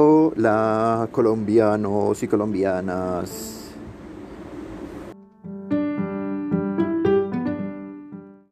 Hola colombianos y colombianas.